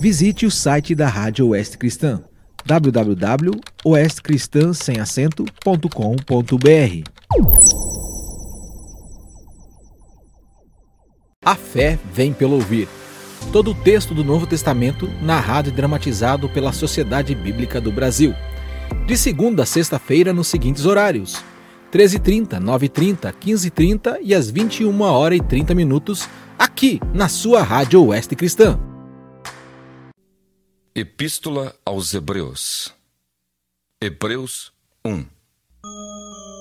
Visite o site da Rádio Oeste Cristã www.oestcristãsemacento.com.br A fé vem pelo ouvir. Todo o texto do Novo Testamento narrado e dramatizado pela Sociedade Bíblica do Brasil. De segunda a sexta-feira nos seguintes horários: 13h30, 9h30, 15h30 e às 21 horas e 30 minutos, aqui na sua Rádio Oeste Cristã. Epístola aos Hebreus. Hebreus 1.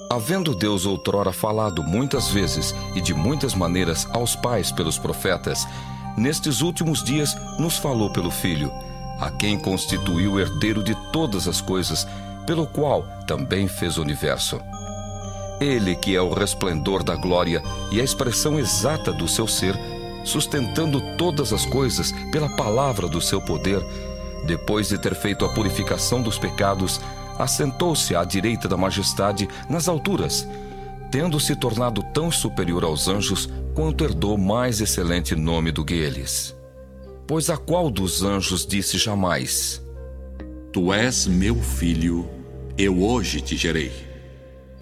Havendo Deus outrora falado muitas vezes e de muitas maneiras aos pais pelos profetas, nestes últimos dias nos falou pelo Filho, a quem constituiu herdeiro de todas as coisas, pelo qual também fez o universo. Ele que é o resplendor da glória e a expressão exata do seu ser, sustentando todas as coisas pela palavra do seu poder, depois de ter feito a purificação dos pecados, assentou-se à direita da majestade nas alturas, tendo se tornado tão superior aos anjos quanto herdou mais excelente nome do que eles. Pois a qual dos anjos disse jamais: Tu és meu filho, eu hoje te gerei.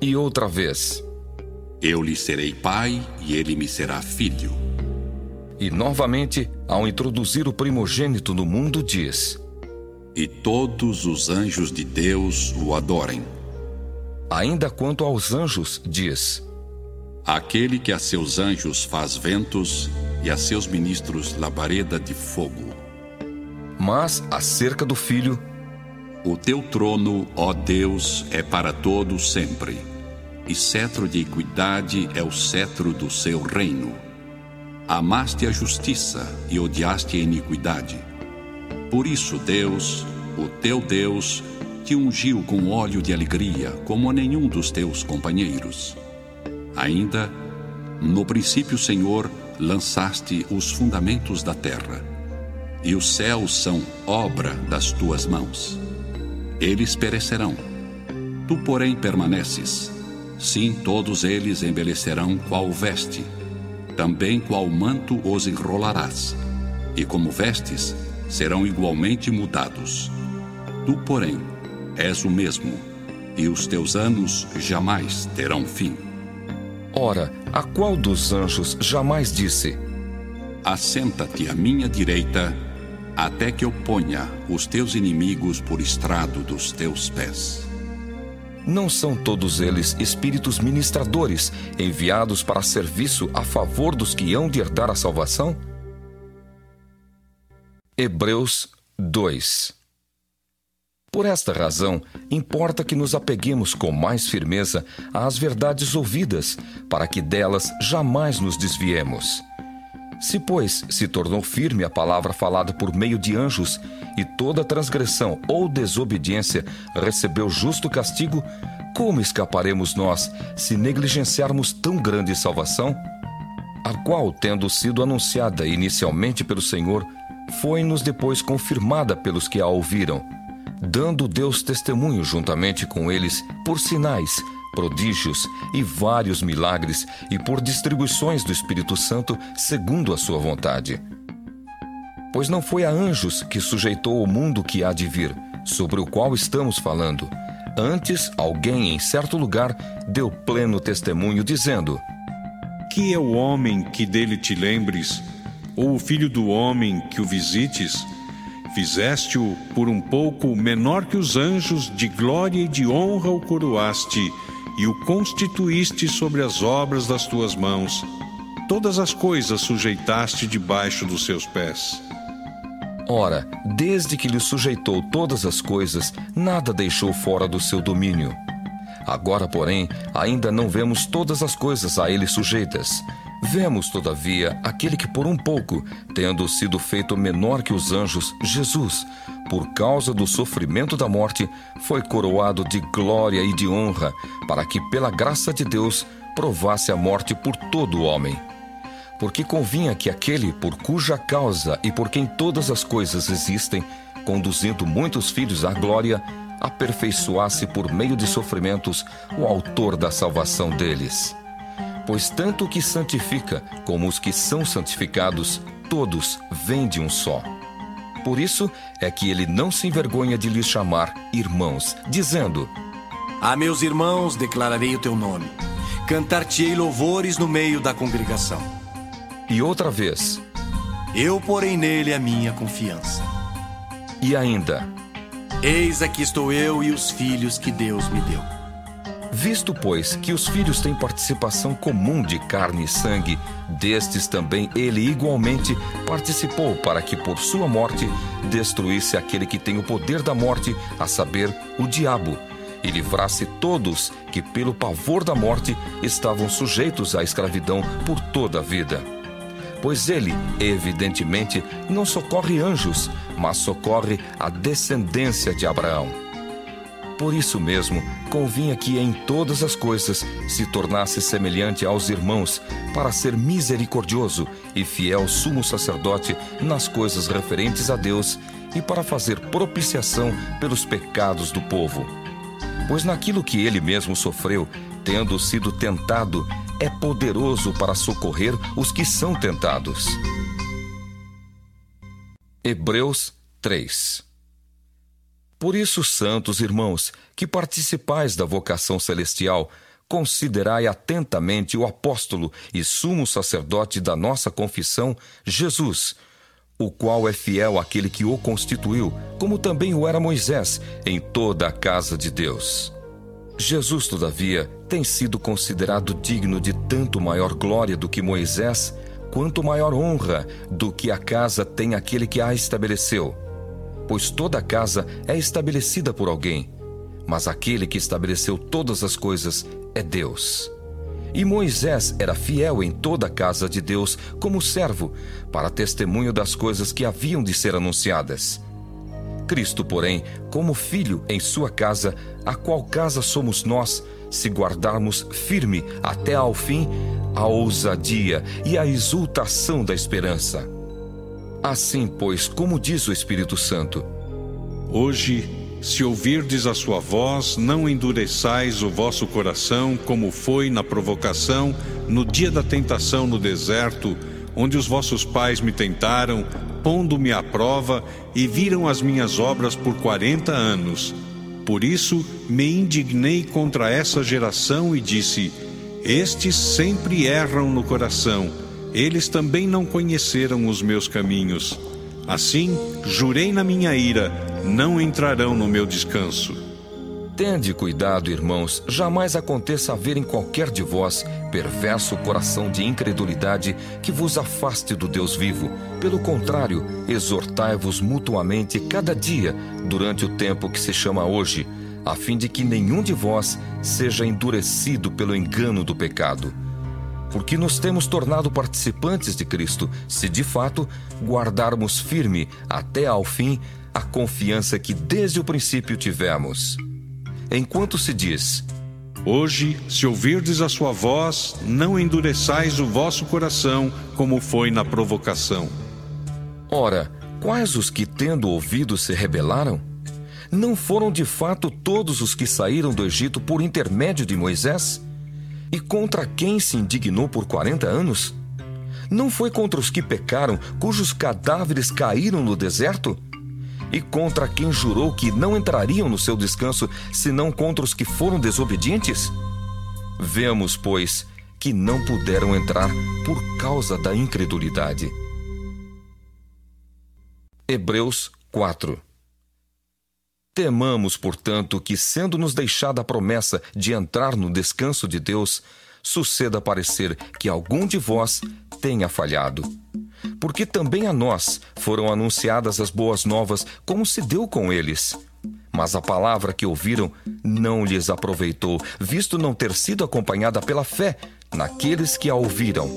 E outra vez: Eu lhe serei pai e ele me será filho. E novamente, ao introduzir o primogênito no mundo, diz: e todos os anjos de Deus o adorem. Ainda quanto aos anjos, diz: Aquele que a seus anjos faz ventos e a seus ministros labareda de fogo. Mas acerca do filho, o teu trono, ó Deus, é para todos sempre, e cetro de equidade é o cetro do seu reino. Amaste a justiça e odiaste a iniquidade. Por isso, Deus, o teu Deus, te ungiu com óleo de alegria, como a nenhum dos teus companheiros. Ainda, no princípio, Senhor, lançaste os fundamentos da terra, e os céus são obra das tuas mãos. Eles perecerão, tu, porém, permaneces. Sim, todos eles embelecerão qual veste, também qual manto os enrolarás, e como vestes, serão igualmente mudados. Tu, porém, és o mesmo, e os teus anos jamais terão fim. Ora, a qual dos anjos jamais disse: Assenta-te à minha direita, até que eu ponha os teus inimigos por estrado dos teus pés. Não são todos eles espíritos ministradores, enviados para serviço a favor dos que hão de herdar a salvação? Hebreus 2 Por esta razão, importa que nos apeguemos com mais firmeza às verdades ouvidas, para que delas jamais nos desviemos. Se, pois, se tornou firme a palavra falada por meio de anjos, e toda transgressão ou desobediência recebeu justo castigo, como escaparemos nós se negligenciarmos tão grande salvação? A qual, tendo sido anunciada inicialmente pelo Senhor, foi-nos depois confirmada pelos que a ouviram, dando Deus testemunho juntamente com eles por sinais, prodígios e vários milagres e por distribuições do Espírito Santo segundo a sua vontade. Pois não foi a anjos que sujeitou o mundo que há de vir, sobre o qual estamos falando. Antes, alguém em certo lugar deu pleno testemunho, dizendo: Que é o homem que dele te lembres? Ou o filho do homem que o visites, fizeste-o por um pouco menor que os anjos, de glória e de honra o coroaste, e o constituíste sobre as obras das tuas mãos. Todas as coisas sujeitaste debaixo dos seus pés. Ora, desde que lhe sujeitou todas as coisas, nada deixou fora do seu domínio. Agora, porém, ainda não vemos todas as coisas a ele sujeitas. Vemos, todavia, aquele que por um pouco, tendo sido feito menor que os anjos, Jesus, por causa do sofrimento da morte, foi coroado de glória e de honra, para que, pela graça de Deus, provasse a morte por todo o homem. Porque convinha que aquele por cuja causa e por quem todas as coisas existem, conduzindo muitos filhos à glória, aperfeiçoasse por meio de sofrimentos o autor da salvação deles. Pois tanto o que santifica como os que são santificados todos vêm de um só. Por isso é que ele não se envergonha de lhes chamar irmãos, dizendo: A meus irmãos declararei o teu nome, cantar-te-ei louvores no meio da congregação. E outra vez: Eu porei nele a minha confiança. E ainda: Eis aqui estou eu e os filhos que Deus me deu. Visto, pois, que os filhos têm participação comum de carne e sangue, destes também ele igualmente participou para que por sua morte destruísse aquele que tem o poder da morte, a saber, o diabo, e livrasse todos que pelo pavor da morte estavam sujeitos à escravidão por toda a vida. Pois ele, evidentemente, não socorre anjos, mas socorre a descendência de Abraão. Por isso mesmo, convinha que em todas as coisas se tornasse semelhante aos irmãos, para ser misericordioso e fiel sumo sacerdote nas coisas referentes a Deus e para fazer propiciação pelos pecados do povo. Pois naquilo que ele mesmo sofreu, tendo sido tentado, é poderoso para socorrer os que são tentados. Hebreus 3 por isso, santos irmãos, que participais da vocação celestial, considerai atentamente o apóstolo e sumo sacerdote da nossa confissão, Jesus, o qual é fiel àquele que o constituiu, como também o era Moisés, em toda a casa de Deus. Jesus, todavia, tem sido considerado digno de tanto maior glória do que Moisés, quanto maior honra do que a casa tem aquele que a estabeleceu pois toda casa é estabelecida por alguém, mas aquele que estabeleceu todas as coisas é Deus. E Moisés era fiel em toda a casa de Deus como servo, para testemunho das coisas que haviam de ser anunciadas. Cristo, porém, como filho em sua casa, a qual casa somos nós, se guardarmos firme até ao fim a ousadia e a exultação da esperança. Assim, pois, como diz o Espírito Santo: Hoje, se ouvirdes a sua voz, não endureçais o vosso coração, como foi na provocação, no dia da tentação no deserto, onde os vossos pais me tentaram, pondo-me à prova, e viram as minhas obras por quarenta anos. Por isso me indignei contra essa geração e disse: Estes sempre erram no coração eles também não conheceram os meus caminhos. Assim, jurei na minha ira: não entrarão no meu descanso. Tende cuidado, irmãos, jamais aconteça haver em qualquer de vós perverso coração de incredulidade que vos afaste do Deus vivo. Pelo contrário, exortai-vos mutuamente cada dia, durante o tempo que se chama hoje, a fim de que nenhum de vós seja endurecido pelo engano do pecado porque nos temos tornado participantes de Cristo, se de fato guardarmos firme até ao fim a confiança que desde o princípio tivemos. Enquanto se diz: Hoje, se ouvirdes a sua voz, não endureçais o vosso coração, como foi na provocação. Ora, quais os que, tendo ouvido, se rebelaram? Não foram de fato todos os que saíram do Egito por intermédio de Moisés? E contra quem se indignou por quarenta anos? Não foi contra os que pecaram, cujos cadáveres caíram no deserto? E contra quem jurou que não entrariam no seu descanso, senão contra os que foram desobedientes? Vemos, pois, que não puderam entrar por causa da incredulidade. Hebreus 4 Temamos, portanto, que, sendo-nos deixada a promessa de entrar no descanso de Deus, suceda parecer que algum de vós tenha falhado. Porque também a nós foram anunciadas as boas novas, como se deu com eles. Mas a palavra que ouviram não lhes aproveitou, visto não ter sido acompanhada pela fé naqueles que a ouviram.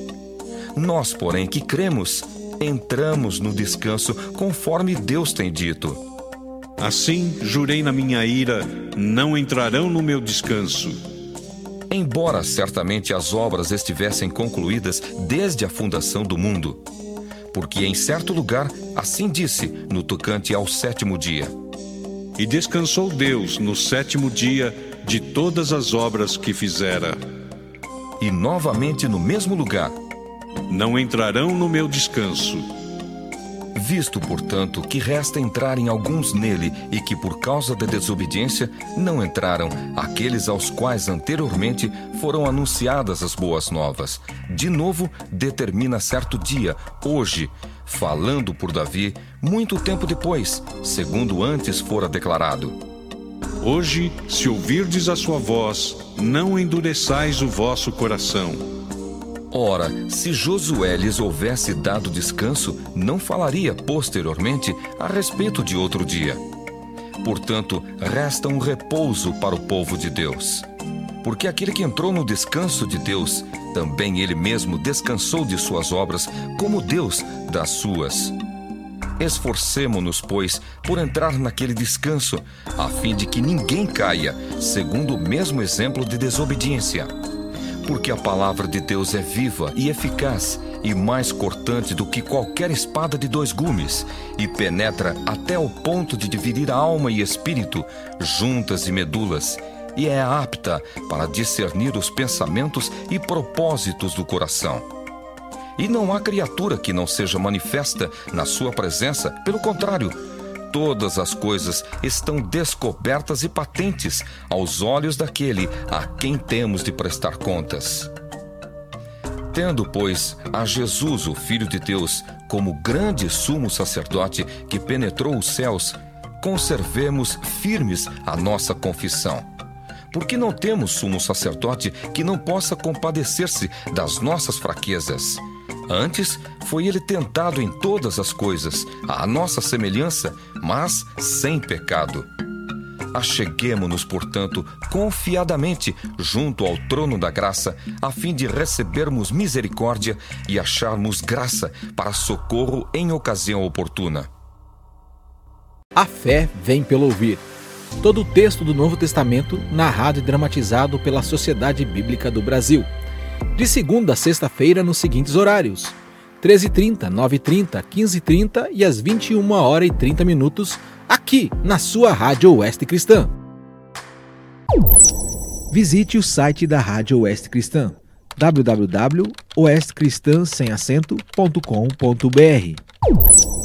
Nós, porém, que cremos, entramos no descanso conforme Deus tem dito. Assim jurei na minha ira: não entrarão no meu descanso. Embora certamente as obras estivessem concluídas desde a fundação do mundo, porque em certo lugar assim disse no tocante ao sétimo dia. E descansou Deus no sétimo dia de todas as obras que fizera. E novamente no mesmo lugar: Não entrarão no meu descanso Visto, portanto, que resta entrarem alguns nele e que por causa da desobediência não entraram, aqueles aos quais anteriormente foram anunciadas as boas novas, de novo determina certo dia, hoje, falando por Davi, muito tempo depois, segundo antes fora declarado. Hoje, se ouvirdes a sua voz, não endureçais o vosso coração Ora, se Josué lhes houvesse dado descanso, não falaria posteriormente a respeito de outro dia. Portanto, resta um repouso para o povo de Deus. Porque aquele que entrou no descanso de Deus, também ele mesmo descansou de suas obras, como Deus das suas. Esforcemo-nos, pois, por entrar naquele descanso, a fim de que ninguém caia, segundo o mesmo exemplo de desobediência porque a palavra de Deus é viva e eficaz e mais cortante do que qualquer espada de dois gumes, e penetra até o ponto de dividir a alma e espírito, juntas e medulas, e é apta para discernir os pensamentos e propósitos do coração. E não há criatura que não seja manifesta na sua presença, pelo contrário, todas as coisas estão descobertas e patentes aos olhos daquele a quem temos de prestar contas. Tendo, pois, a Jesus, o Filho de Deus, como grande sumo sacerdote que penetrou os céus, conservemos firmes a nossa confissão. Porque não temos sumo sacerdote que não possa compadecer-se das nossas fraquezas Antes, foi ele tentado em todas as coisas, à nossa semelhança, mas sem pecado. Acheguemo-nos, portanto, confiadamente junto ao trono da graça, a fim de recebermos misericórdia e acharmos graça para socorro em ocasião oportuna. A fé vem pelo ouvir. Todo o texto do Novo Testamento narrado e dramatizado pela Sociedade Bíblica do Brasil de segunda a sexta-feira nos seguintes horários: 13h30, 9h30, 15h30 e às 21 horas e 30 minutos, aqui na sua Rádio Oeste Cristã. Visite o site da Rádio Oeste Cristã www.oestcristãsemacento.com.br